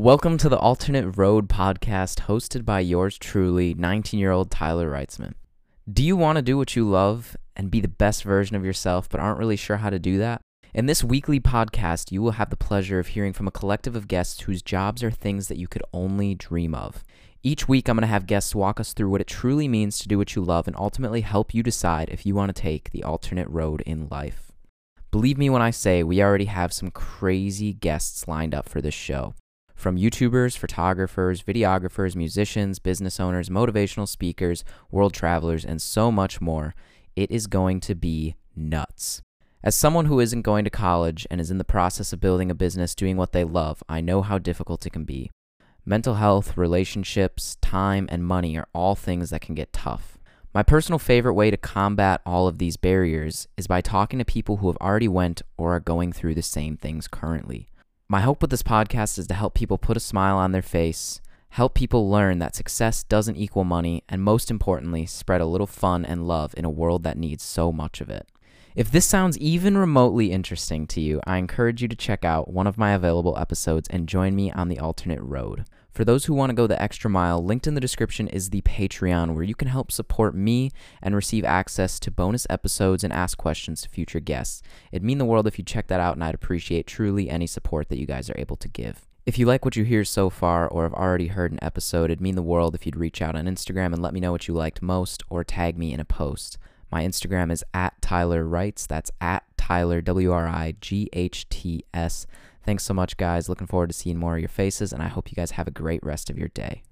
Welcome to the Alternate Road podcast hosted by yours truly, 19 year old Tyler Reitzman. Do you want to do what you love and be the best version of yourself, but aren't really sure how to do that? In this weekly podcast, you will have the pleasure of hearing from a collective of guests whose jobs are things that you could only dream of. Each week, I'm going to have guests walk us through what it truly means to do what you love and ultimately help you decide if you want to take the alternate road in life. Believe me when I say we already have some crazy guests lined up for this show. From YouTubers, photographers, videographers, musicians, business owners, motivational speakers, world travelers, and so much more, it is going to be nuts. As someone who isn't going to college and is in the process of building a business doing what they love, I know how difficult it can be. Mental health, relationships, time, and money are all things that can get tough. My personal favorite way to combat all of these barriers is by talking to people who have already went or are going through the same things currently. My hope with this podcast is to help people put a smile on their face, help people learn that success doesn't equal money, and most importantly, spread a little fun and love in a world that needs so much of it. If this sounds even remotely interesting to you, I encourage you to check out one of my available episodes and join me on the alternate road. For those who want to go the extra mile, linked in the description is the Patreon where you can help support me and receive access to bonus episodes and ask questions to future guests. It'd mean the world if you check that out, and I'd appreciate truly any support that you guys are able to give. If you like what you hear so far or have already heard an episode, it'd mean the world if you'd reach out on Instagram and let me know what you liked most or tag me in a post. My Instagram is at Tyler Wrights. That's at Tyler, W R I G H T S. Thanks so much, guys. Looking forward to seeing more of your faces, and I hope you guys have a great rest of your day.